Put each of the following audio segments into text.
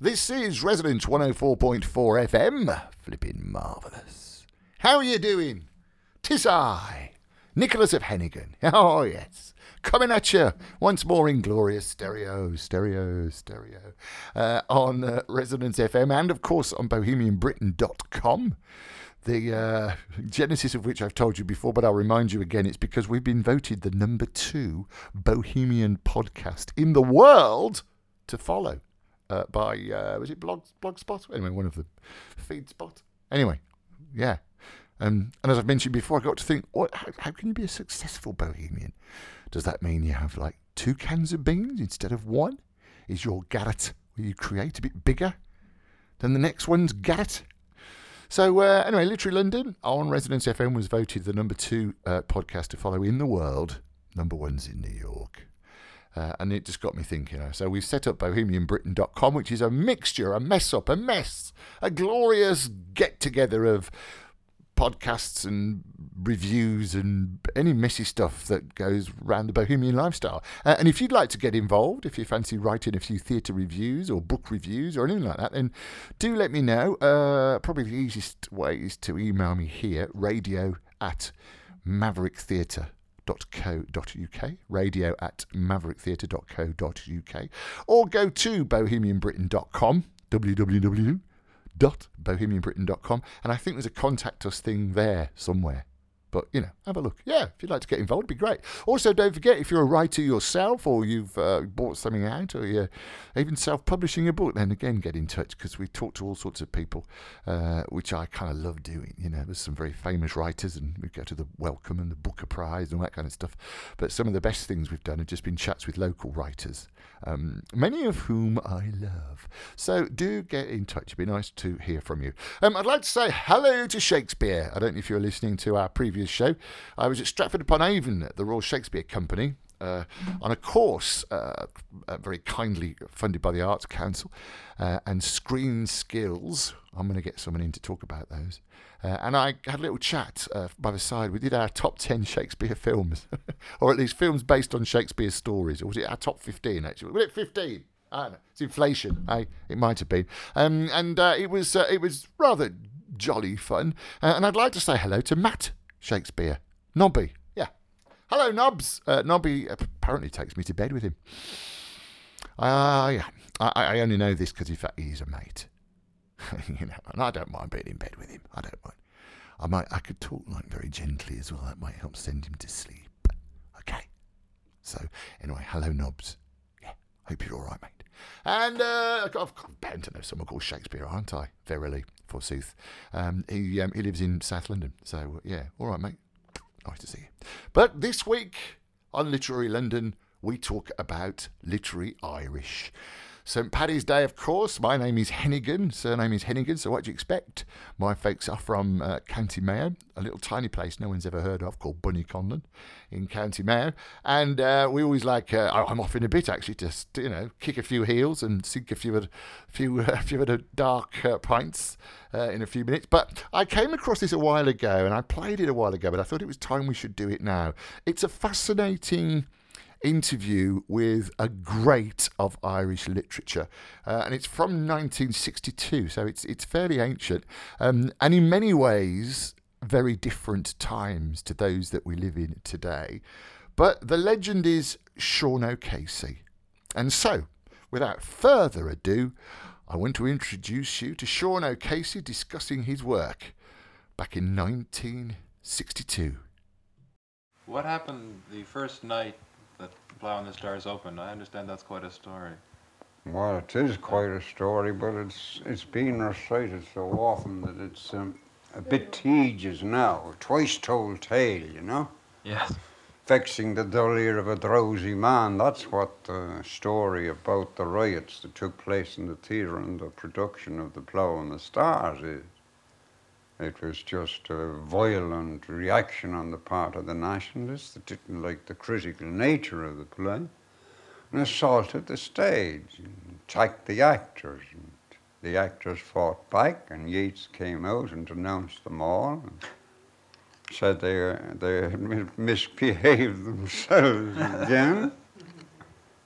This is Resonance 104.4 FM. Flipping marvellous. How are you doing? Tis I, Nicholas of Hennigan. Oh, yes. Coming at you once more in glorious stereo, stereo, stereo uh, on uh, FM and, of course, on bohemianbritain.com. The uh, genesis of which I've told you before, but I'll remind you again it's because we've been voted the number two Bohemian podcast in the world to follow uh, by, uh, was it Blog, Blogspot? Anyway, one of them. Feedspot. Anyway, yeah. Um, and as I've mentioned before, I got to think, what, how, how can you be a successful bohemian? Does that mean you have like two cans of beans instead of one? Is your garret where you create a bit bigger than the next one's garret? So uh, anyway, Literary London on Resonance FM was voted the number two uh, podcast to follow in the world. Number one's in New York. Uh, and it just got me thinking. So we've set up bohemianbritain.com, which is a mixture, a mess up, a mess, a glorious get together of podcasts and reviews and any messy stuff that goes around the bohemian lifestyle. Uh, and if you'd like to get involved, if you fancy writing a few theatre reviews or book reviews or anything like that, then do let me know. Uh, probably the easiest way is to email me here, radio at mavericktheatre.co.uk, radio at mavericktheatre.co.uk, or go to bohemianbritain.com, www.bohemianbritain.com, and I think there's a contact us thing there somewhere. But, you know, have a look. Yeah, if you'd like to get involved, it'd be great. Also, don't forget, if you're a writer yourself or you've uh, bought something out or you're even self publishing a book, then again, get in touch because we talk to all sorts of people, uh, which I kind of love doing. You know, there's some very famous writers and we go to the Wellcome and the Booker Prize and all that kind of stuff. But some of the best things we've done have just been chats with local writers, um, many of whom I love. So do get in touch. It'd be nice to hear from you. Um, I'd like to say hello to Shakespeare. I don't know if you're listening to our previous show. I was at Stratford upon Avon at the Royal Shakespeare Company. Uh, on a course uh, uh, very kindly funded by the Arts Council uh, and Screen Skills. I'm going to get someone in to talk about those. Uh, and I had a little chat uh, by the side. We did our top 10 Shakespeare films, or at least films based on Shakespeare's stories. Or was it our top 15, actually? Was it 15? I don't know. It's inflation. Hey, it might have been. Um, and it was it was rather jolly fun. And I'd like to say hello to Matt Shakespeare. Nobby. Yeah. Hello, Nobs. Uh, Nobby apparently takes me to bed with him. Ah, yeah. I, I only know this because, in fact, he's a mate. you know, and I don't mind being in bed with him. I don't mind. I might, I could talk like very gently as well. That might help send him to sleep. Okay. So anyway, hello, Nobs. Hope you're all right, mate. And uh, I've bound to know someone called Shakespeare, aren't I? Verily, forsooth. Um, he um, he lives in South London. So yeah, all right, mate. Nice to see you. But this week on Literary London, we talk about literary Irish. St. Paddy's Day, of course. My name is Hennigan. Surname is Hennigan. So what do you expect? My folks are from uh, County Mayo, a little tiny place no one's ever heard of called Bonniconlon in County Mayo. And uh, we always like, uh, I'm off in a bit actually, to st- you know, kick a few heels and sink a few of few, uh, few of the dark uh, pints uh, in a few minutes. But I came across this a while ago and I played it a while ago, but I thought it was time we should do it now. It's a fascinating interview with a great of Irish literature, uh, and it's from 1962, so it's it's fairly ancient, um, and in many ways very different times to those that we live in today. But the legend is Sean O'Casey, and so without further ado, I want to introduce you to Sean O'Casey discussing his work back in 1962. What happened the first night that Plough and the Stars opened? I understand that's quite a story. Well, it is quite a story, but it's it's been recited so often that it's um, a bit tedious now. A twice told tale, you know? Yes. Vexing the dull ear of a drowsy man. That's what the story about the riots that took place in the theatre and the production of The Plough and the Stars is. It was just a violent reaction on the part of the nationalists that didn't like the critical nature of the play and assaulted the stage and attacked the actors. And the actors fought back, and Yeats came out and denounced them all and said they, they had misbehaved themselves again.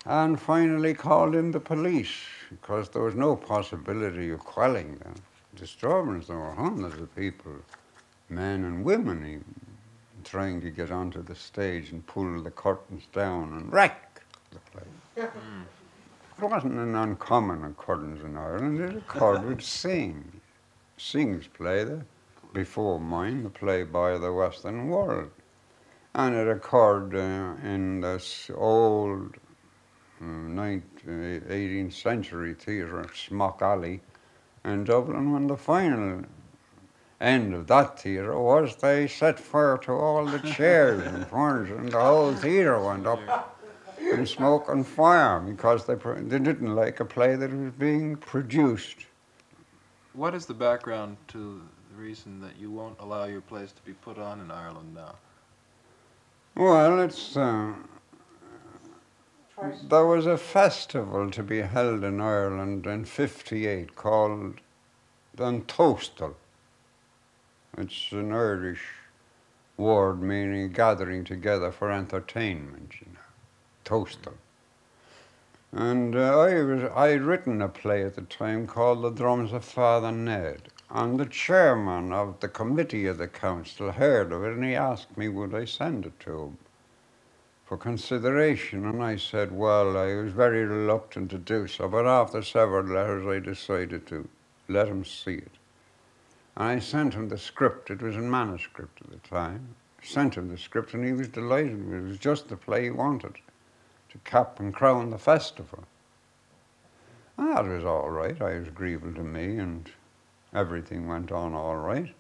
And finally called in the police because there was no possibility of quelling the disturbance. There were hundreds of people, men and women even, trying to get onto the stage and pull the curtains down and wreck the place. It wasn't an uncommon occurrence in Ireland. It occurred with Synge. Synge's play, the, before mine, the play by the Western World. And it occurred uh, in this old uh, 19th, 18th century theatre, Smock Alley, in Dublin, when the final end of that theatre was they set fire to all the chairs and furniture, and the whole theatre went up in smoke and fire because they, they didn't like a play that was being produced. What is the background to the reason that you won't allow your plays to be put on in Ireland now? Well, it's. Uh, there was a festival to be held in Ireland in 58 called An Tóstal. It's an Irish word meaning gathering together for entertainment, you know. Toastal. And uh, I was I'd written a play at the time called The Drums of Father Ned. And the chairman of the committee of the council heard of it and he asked me would I send it to him for consideration. And I said, well, I was very reluctant to do so, but after several letters I decided to let him see it. And I sent him the script. It was in manuscript at the time. Sent him the script and he was delighted. It was just the play he wanted to cap and crown the festival. And that was all right. I was agreeable to me and everything went on all right.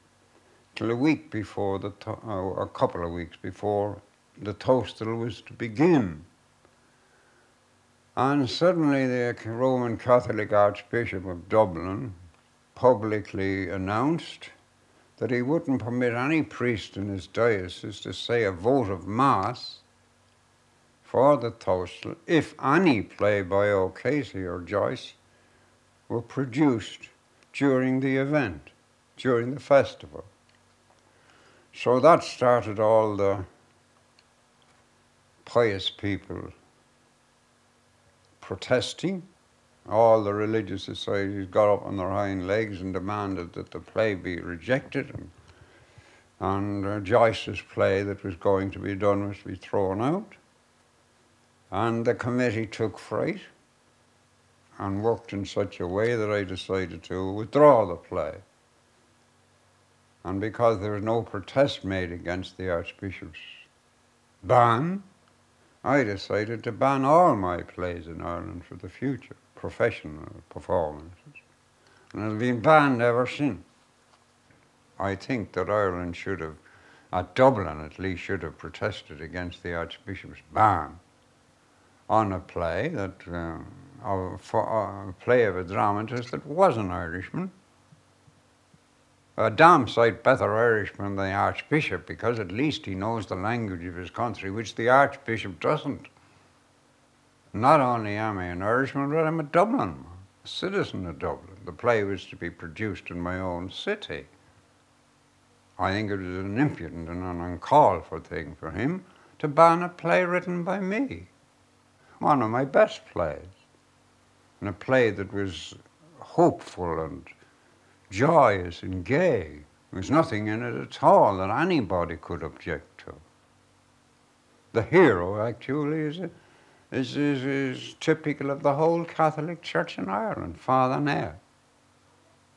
Till a week before the, uh, a couple of weeks before the Tóstal was to begin. And suddenly the Roman Catholic Archbishop of Dublin publicly announced that he wouldn't permit any priest in his diocese to say a votive mass for the Tóstal if any play by O'Casey or Joyce were produced during the event, during the festival. So that started all the pious people protesting. All the religious societies got up on their hind legs and demanded that the play be rejected and, and uh, Joyce's play that was going to be done was to be thrown out. And the committee took fright and worked in such a way that I decided to withdraw the play. And because there was no protest made against the Archbishop's ban, I decided to ban all my plays in Ireland for the future, professional performances. And it's been banned ever since. I think that Ireland should have, at Dublin at least, should have protested against the Archbishop's ban on a play that, uh, of, for, a play of a dramatist that was an Irishman. A damn sight better Irishman than the Archbishop because at least he knows the language of his country, which the Archbishop doesn't. Not only am I an Irishman, but I'm a Dublin, a citizen of Dublin. The play was to be produced in my own city. I think it was an impudent and an uncalled for thing for him to ban a play written by me. One of my best plays. And a play that was hopeful and joyous and gay. There was nothing in it at all that anybody could object to. The hero actually is, a, is, is, is typical of the whole Catholic Church in Ireland, Father Nair.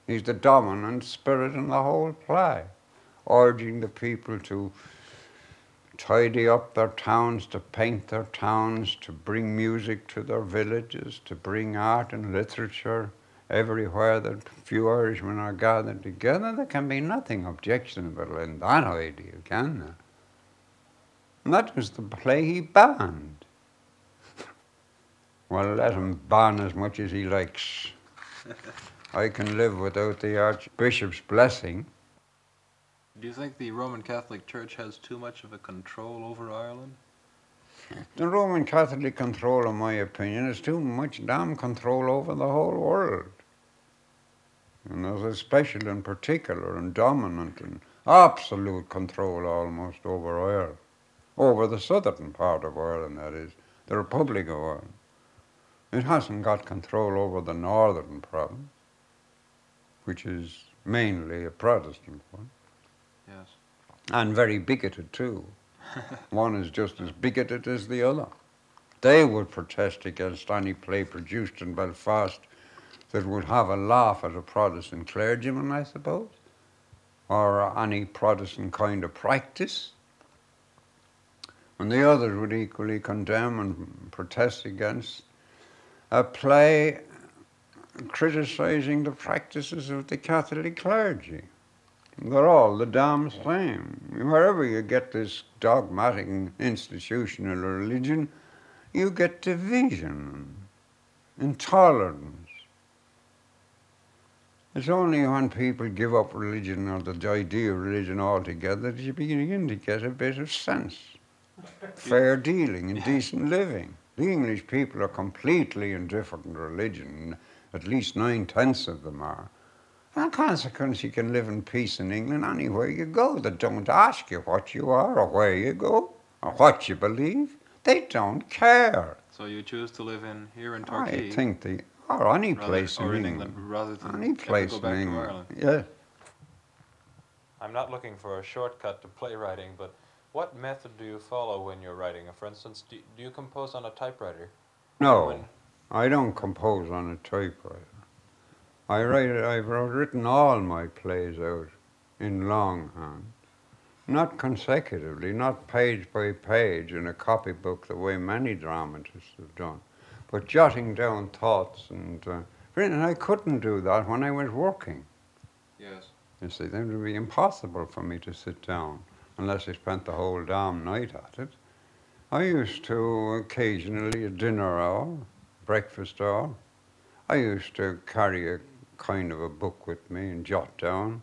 He's the dominant spirit in the whole play, urging the people to tidy up their towns, to paint their towns, to bring music to their villages, to bring art and literature everywhere that few Irishmen are gathered together. There can be nothing objectionable in that idea, can there? And that was the play he banned. well, let him ban as much as he likes. I can live without the Archbishop's blessing. Do you think the Roman Catholic Church has too much of a control over Ireland? The Roman Catholic control, in my opinion, is too much damn control over the whole world. And there's a special and particular and dominant and absolute control almost over Ireland. Over the southern part of Ireland, that is, the Republic of Ireland. It hasn't got control over the northern province, which is mainly a Protestant one, Yes. and very bigoted too. one is just as bigoted as the other. They would protest against any play produced in Belfast that would have a laugh at a Protestant clergyman, I suppose, or any Protestant kind of practice. And the others would equally condemn and protest against a play criticizing the practices of the Catholic clergy. They're all the damn same. Wherever you get this dogmatic institutional religion, you get division, intolerance. It's only when people give up religion or the idea of religion altogether that you begin to get a bit of sense, fair dealing, and decent living. The English people are completely indifferent to religion, at least nine tenths of them are. And in consequence, you can live in peace in England anywhere you go. They don't ask you what you are or where you go or what you believe. They don't care. So you choose to live in here in Torquay. I think the or any rather, place or in in England. England rather than Any have place go in back to England. Ireland. Yeah. I'm not looking for a shortcut to playwriting, but what method do you follow when you're writing? For instance, do, do you compose on a typewriter? No, When- I don't compose on a typewriter. I write. I've written all my plays out in longhand, not consecutively, not page by page in a copybook the way many dramatists have done, but jotting down thoughts and. Uh, and I couldn't do that when I was working. Yes. You see, then it would be impossible for me to sit down unless I spent the whole damn night at it. I used to occasionally at dinner hour, breakfast hour, I used to carry a kind of a book with me and jot down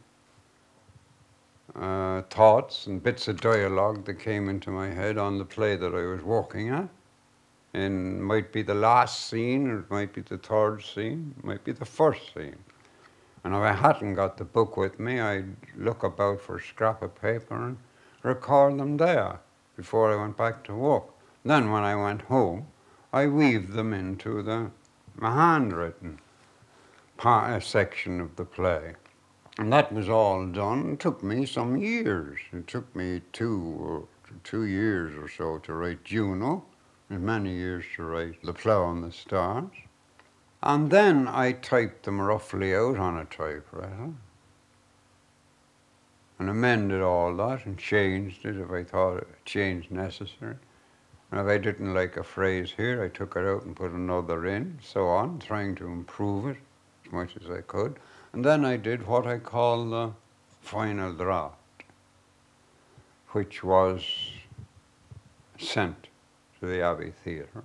uh, thoughts and bits of dialogue that came into my head on the play that I was working at. And might be the last scene, or it might be the third scene, it might be the first scene. And if I hadn't got the book with me, I'd look about for a scrap of paper and record them there before I went back to work. Then when I went home, I weaved them into the my handwritten part, uh, section of the play. And that was all done. It took me some years. It took me two or two years or so to write Juno, many years to write The Plough and the Stars. And then I typed them roughly out on a typewriter and amended all that and changed it if I thought a change necessary. And if I didn't like a phrase here, I took it out and put another in, so on, trying to improve it as much as I could. And then I did what I call the final draft, which was sent to the Abbey Theatre.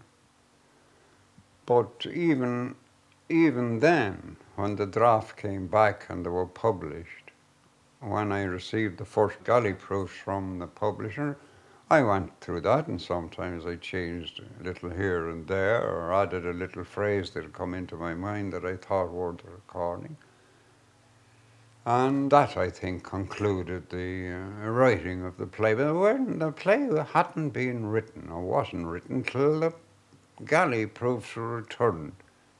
But even even then, when the draft came back and they were published, when I received the first galley proofs from the publisher, I went through that and sometimes I changed a little here and there or added a little phrase that had come into my mind that I thought worth recording. And that, I think, concluded the uh, writing of the play. But when the play hadn't been written or wasn't written till the galley proofs were returned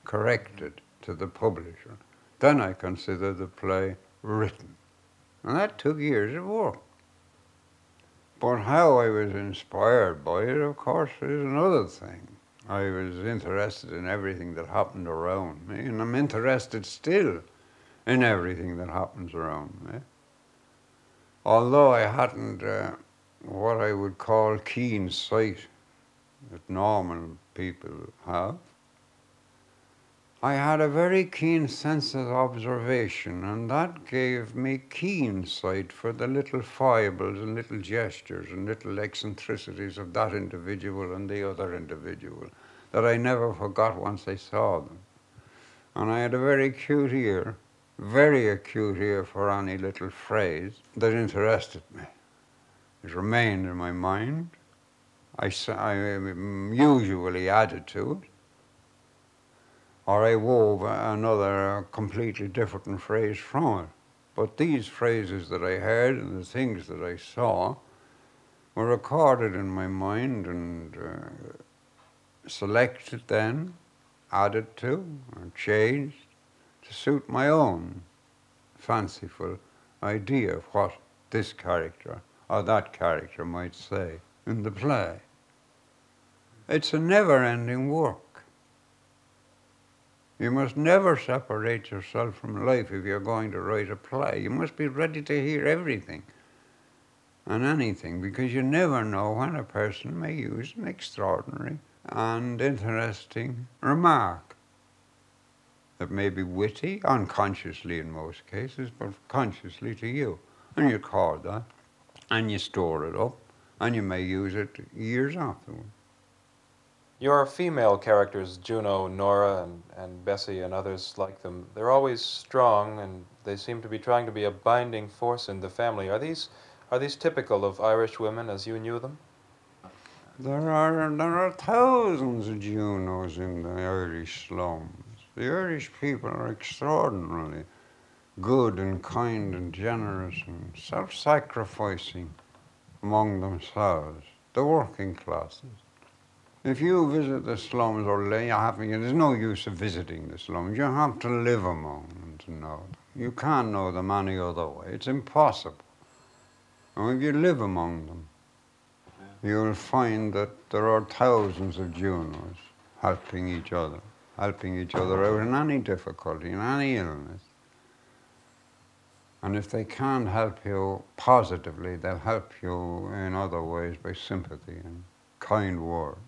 corrected to the publisher. Then I considered the play written. And that took years of work. But how I was inspired by it, of course, is another thing. I was interested in everything that happened around me, and I'm interested still in everything that happens around me. Although I hadn't uh, what I would call keen sight that normal people have, I had a very keen sense of observation, and that gave me keen sight for the little foibles and little gestures and little eccentricities of that individual and the other individual that I never forgot once I saw them. And I had a very acute ear, very acute ear for any little phrase that interested me. It remained in my mind. I, I usually added to it or I wove another completely different phrase from it. But these phrases that I heard and the things that I saw were recorded in my mind and uh, selected then added to or changed to suit my own fanciful idea of what this character or that character might say in the play. It's a never ending work. You must never separate yourself from life if you're going to write a play. You must be ready to hear everything and anything because you never know when a person may use an extraordinary and interesting remark that may be witty, unconsciously in most cases, but consciously to you. And you record that and you store it up and you may use it years afterwards. Your female characters, Juno, Nora, and, and Bessie, and others like them, they're always strong and they seem to be trying to be a binding force in the family. Are these, are these typical of Irish women as you knew them? There are, there are thousands of Junos in the Irish slums. The Irish people are extraordinarily good and kind and generous and self sacrificing among themselves, the working classes. If you visit the slums or lay having there's no use of visiting the slums. You have to live among them to know them. You can't know them any other way. It's impossible. And if you live among them, you'll find that there are thousands of Junos helping each other, helping each other out in any difficulty, in any illness. And if they can't help you positively, they'll help you in other ways by sympathy and kind words.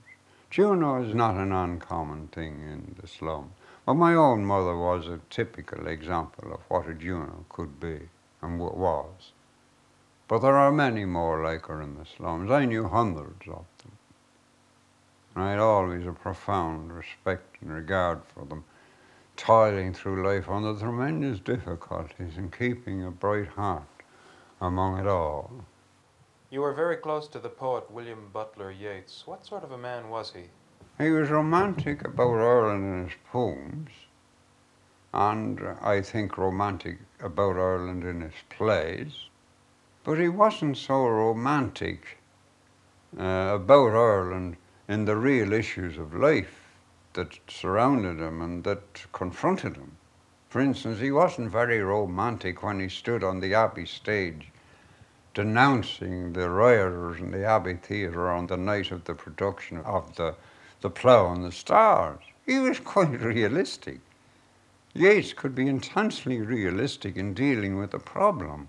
Juno is not an uncommon thing in the slum. But my own mother was a typical example of what a Juno could be and was. But there are many more like her in the slums. I knew hundreds of them. And I had always a profound respect and regard for them toiling through life under tremendous difficulties and keeping a bright heart among it all. You were very close to the poet William Butler Yeats. What sort of a man was he? He was romantic about Ireland in his poems, and I think romantic about Ireland in his plays, but he wasn't so romantic uh, about Ireland in the real issues of life that surrounded him and that confronted him. For instance, he wasn't very romantic when he stood on the Abbey stage denouncing the rioters in the Abbey Theatre on the night of the production of the, the Plough and the Stars. He was quite realistic. Yeats could be intensely realistic in dealing with a problem.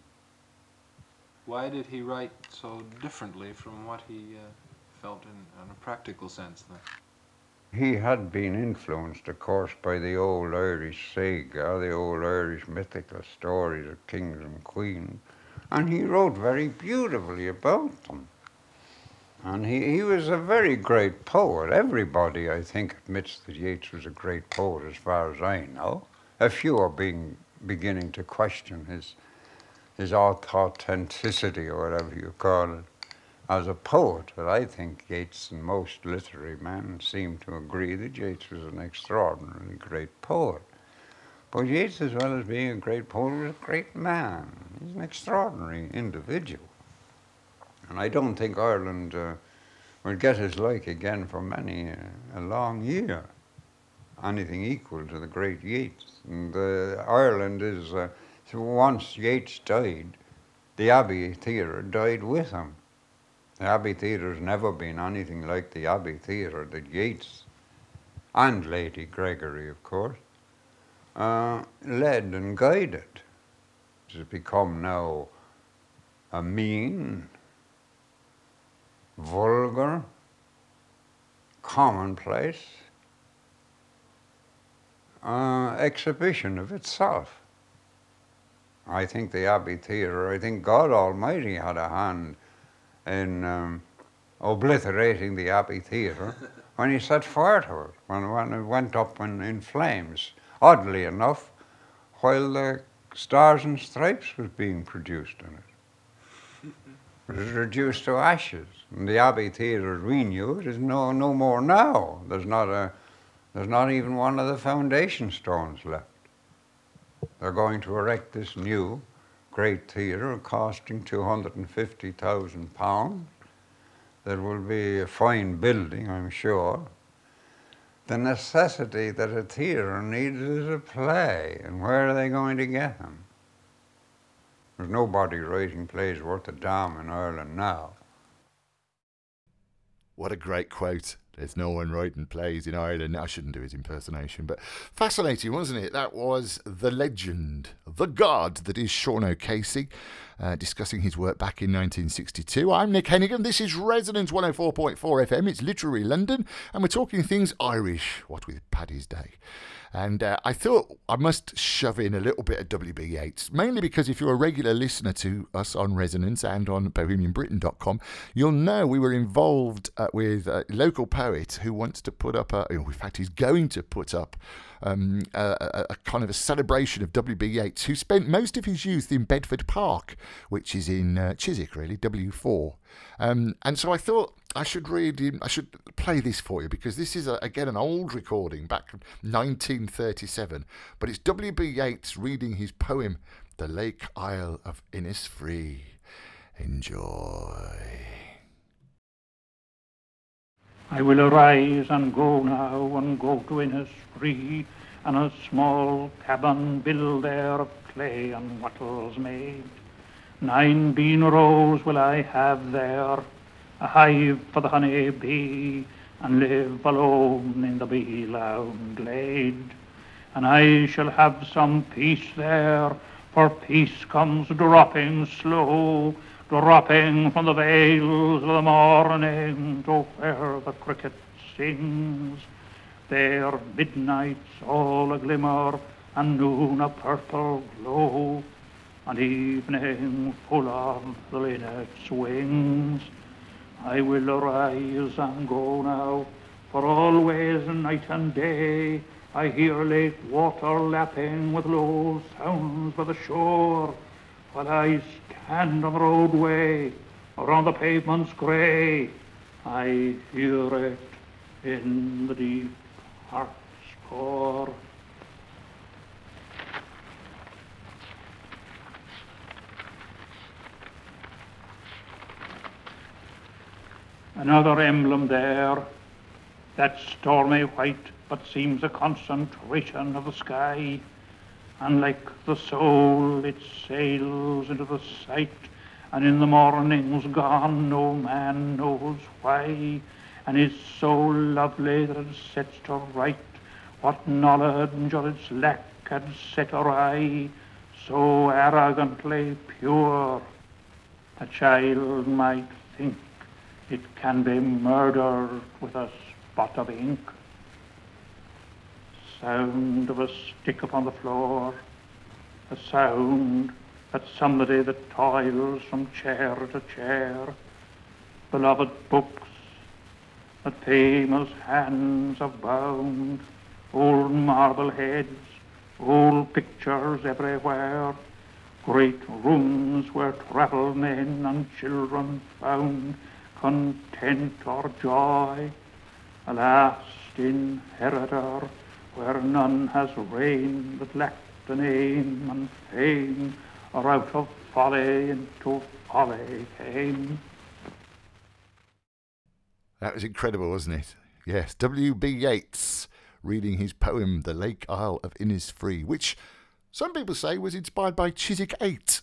Why did he write so differently from what he uh, in, in a practical sense then? he had been influenced, of course, by the old Irish saga, the old Irish mythical stories of kings and queens, and he wrote very beautifully about them. And he, he was a very great poet. Everybody, I think, admits that Yeats was a great poet, as far as I know. A few are being, beginning to question his, his authenticity, or whatever you call it as a poet, but I think Yeats and most literary men seem to agree that Yeats was an extraordinarily great poet. But Yeats, as well as being a great poet, was a great man. He's an extraordinary individual. And I don't think Ireland uh, will get his like again for many uh, a long year. Anything equal to the great Yeats. And uh, Ireland is, uh, once Yeats died, the Abbey Theatre died with him. The Abbey Theatre's never been anything like the Abbey Theatre that Yeats and Lady Gregory, of course, uh, led and guided. It has become now a mean, vulgar, commonplace uh, exhibition of itself. I think the Abbey Theatre, I think God Almighty had a hand in um, obliterating the Abbey Theatre when he set fire to it, when, when it went up in, in flames. Oddly enough, while the Stars and Stripes was being produced in it. It was reduced to ashes. And the Abbey Theatre, as we knew it, is no, no more now. There's not, a, there's not even one of the foundation stones left. They're going to erect this new great theatre costing £250,000. That will be a fine building, I'm sure. the necessity that a theatre needs is a play, and where are they going to get them? There's nobody writing plays worth a damn in Ireland now. What a great quote. There's no one writing plays in Ireland. I shouldn't do his impersonation, but fascinating, wasn't it? That was the legend, the god that is Sean O'Casey, uh, discussing his work back in 1962. I'm Nick Hennigan. This is Resonance 104.4 FM. It's literary London, and we're talking things Irish, what with Paddy's Day. And uh, I thought I must shove in a little bit of W.B. Yeats, mainly because if you're a regular listener to us on Resonance and on bohemianbritain.com, you'll know we were involved uh, with a local poet who wants to put up a, in fact, he's going to put up um, a, a, kind of a celebration of W.B. Yeats, who spent most of his youth in Bedford Park, which is in uh, Chiswick, really, W4. Um, and so I thought I should read, I should play this for you because this is a, again an old recording back from 1937, but it's W.B. Yeats reading his poem, "The Lake Isle of Innisfree." Enjoy. I will arise and go now and go to Innisfree, and a small cabin build there of clay and wattles made. Nine bean rows will I have there, a hive for the honey bee, and live alone in the bee loud glade. And I shall have some peace there, for peace comes dropping slow, dropping from the vales of the morning to where the cricket sings. There midnight's all a glimmer, and noon a purple glow, and evening full of the linnet's wings. I will arise and go now, for always night and day I hear lake water lapping with low sounds by the shore, while I stand on the roadway or on the pavements grey. I hear it in the deep heart's core. Another emblem there, that stormy white, but seems a concentration of the sky. And like the soul it sails into the sight, and in the morning's gone, no man knows why, and is so lovely that it sets to right what knowledge of its lack had set awry, so arrogantly pure, a child might think it can be murdered with a spot of ink. Sound of a stick upon the floor, a sound that somebody that toils from chair to chair, beloved books that famous hands have bound, old marble heads, old pictures everywhere, great rooms where travelled men and children found content or joy, a last inheritor where none has reigned but lacked a name and fame, or out of folly into folly came. That was incredible, wasn't it? Yes, W.B. Yeats reading his poem, The Lake Isle of Innisfree, which some people say was inspired by Chiswick Eyot,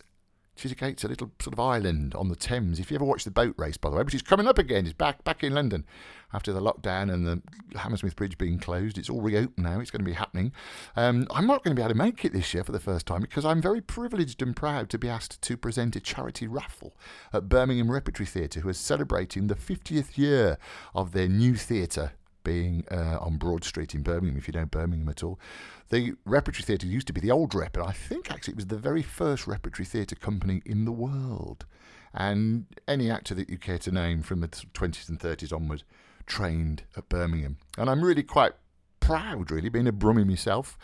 Chiswick Eyot's a little sort of island on the Thames. If you ever watch the boat race, by the way, which is coming up again, it's back back in London after the lockdown and the Hammersmith Bridge being closed. It's all reopened now. It's going to be happening. Um, I'm not going to be able to make it this year for the first time because I'm very privileged and proud to be asked to present a charity raffle at Birmingham Repertory Theatre, who is celebrating the 50th year of their new theatre being uh, on Broad Street in Birmingham, if you know Birmingham at all. The Repertory Theatre used to be the old Rep, and I think actually it was the very first repertory theatre company in the world. And any actor that you care to name from the 20s and 30s onward trained at Birmingham. And I'm really quite proud, really, being a Brummie myself,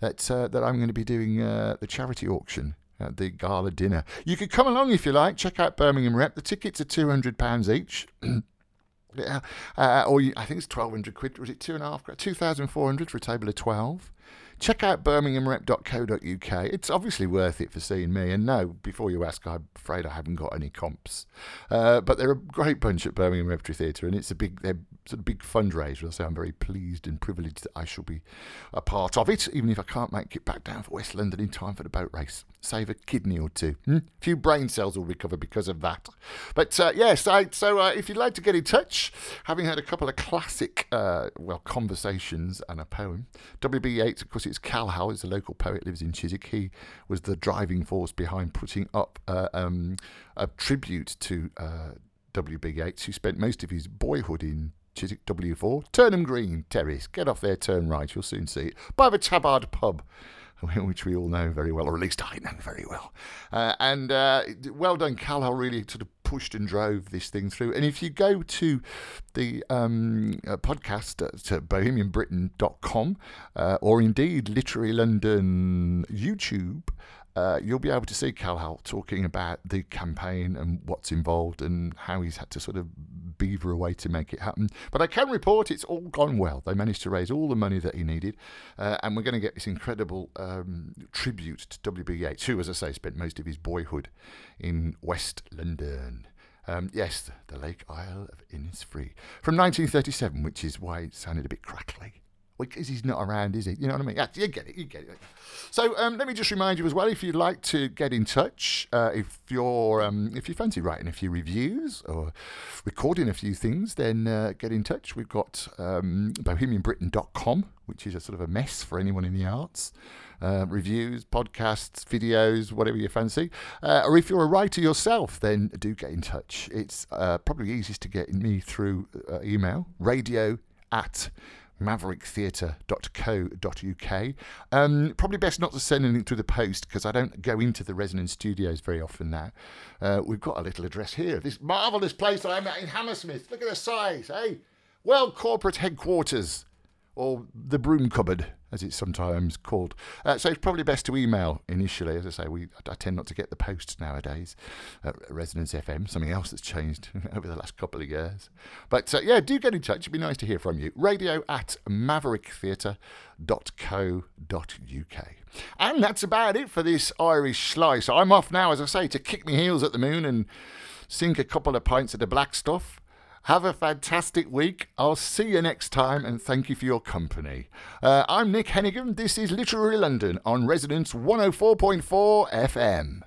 that, uh, that I'm going to be doing uh, the charity auction at the gala dinner. You could come along if you like. Check out Birmingham Rep. The tickets are £200 each. Yeah, uh, or you, I think it's twelve hundred quid. Was it two and a half? Two thousand four hundred for a table of twelve. Check out birminghamrep.co.uk. It's obviously worth it for seeing me. And no, before you ask, I'm afraid I haven't got any comps. Uh, but they're a great bunch at Birmingham Repertory Theatre, and it's a big. They're sort of big fundraiser. I say I'm very pleased and privileged that I shall be a part of it, even if I can't make it back down for West London in time for the boat race. Save a kidney or two. Hmm? A few brain cells will recover because of that. But uh, yes, I, so uh, if you'd like to get in touch, having had a couple of classic, uh, well, conversations and a poem, W.B. Yeats, of course, it's Cal Howe, a local poet, lives in Chiswick. He was the driving force behind putting up uh, um, a tribute to uh, W.B. Yeats, who spent most of his boyhood in Chiswick W4, Turnham Green Terrace. Get off there, turn right, you'll soon see it. By the Tabard pub. Which we all know very well, or at least I know very well. Uh, and uh, well done, Cal. really sort of pushed and drove this thing through. And if you go to the um, uh, podcast at bohemianbritain.com uh, or indeed Literary London YouTube, uh, you'll be able to see Cal talking about the campaign and what's involved and how he's had to sort of beaver away to make it happen. But I can report it's all gone well. They managed to raise all the money that he needed, uh, and we're going to get this incredible um, tribute to W.B. Yeats, who, as I say, spent most of his boyhood in West London. Um, yes, the Lake Isle of Innisfree from 1937, which is why it sounded a bit crackly because he's not around, is he? You know what I mean? Yeah, you get it, you get it. So um, let me just remind you as well, if you'd like to get in touch, uh, if you're um, if you fancy writing a few reviews or recording a few things, then uh, get in touch. We've got um, bohemianbritain.com, which is a sort of a mess for anyone in the arts. Uh, reviews, podcasts, videos, whatever you fancy. Uh, or if you're a writer yourself, then do get in touch. It's uh, probably easiest to get me through uh, email, radio at mavericktheatre.co.uk. Um, probably best not to send anything through the post because I don't go into the Resonance Studios very often now. Uh, we've got a little address here. This marvellous place that I'm at in Hammersmith. Look at the size, hey? Well, corporate headquarters or the broom cupboard as it's sometimes called. Uh, so it's probably best to email initially. As I say, we I tend not to get the posts nowadays. Resonance FM, something else that's changed over the last couple of years. But uh, yeah, do get in touch. It'd be nice to hear from you. Radio at mavericktheatre.co.uk. And that's about it for this Irish slice. I'm off now, as I say, to kick my heels at the moon and sink a couple of pints of the black stuff. Have a fantastic week. I'll see you next time and thank you for your company. Uh, I'm Nick Hennigan. This is Literary London on Resonance 104.4 FM.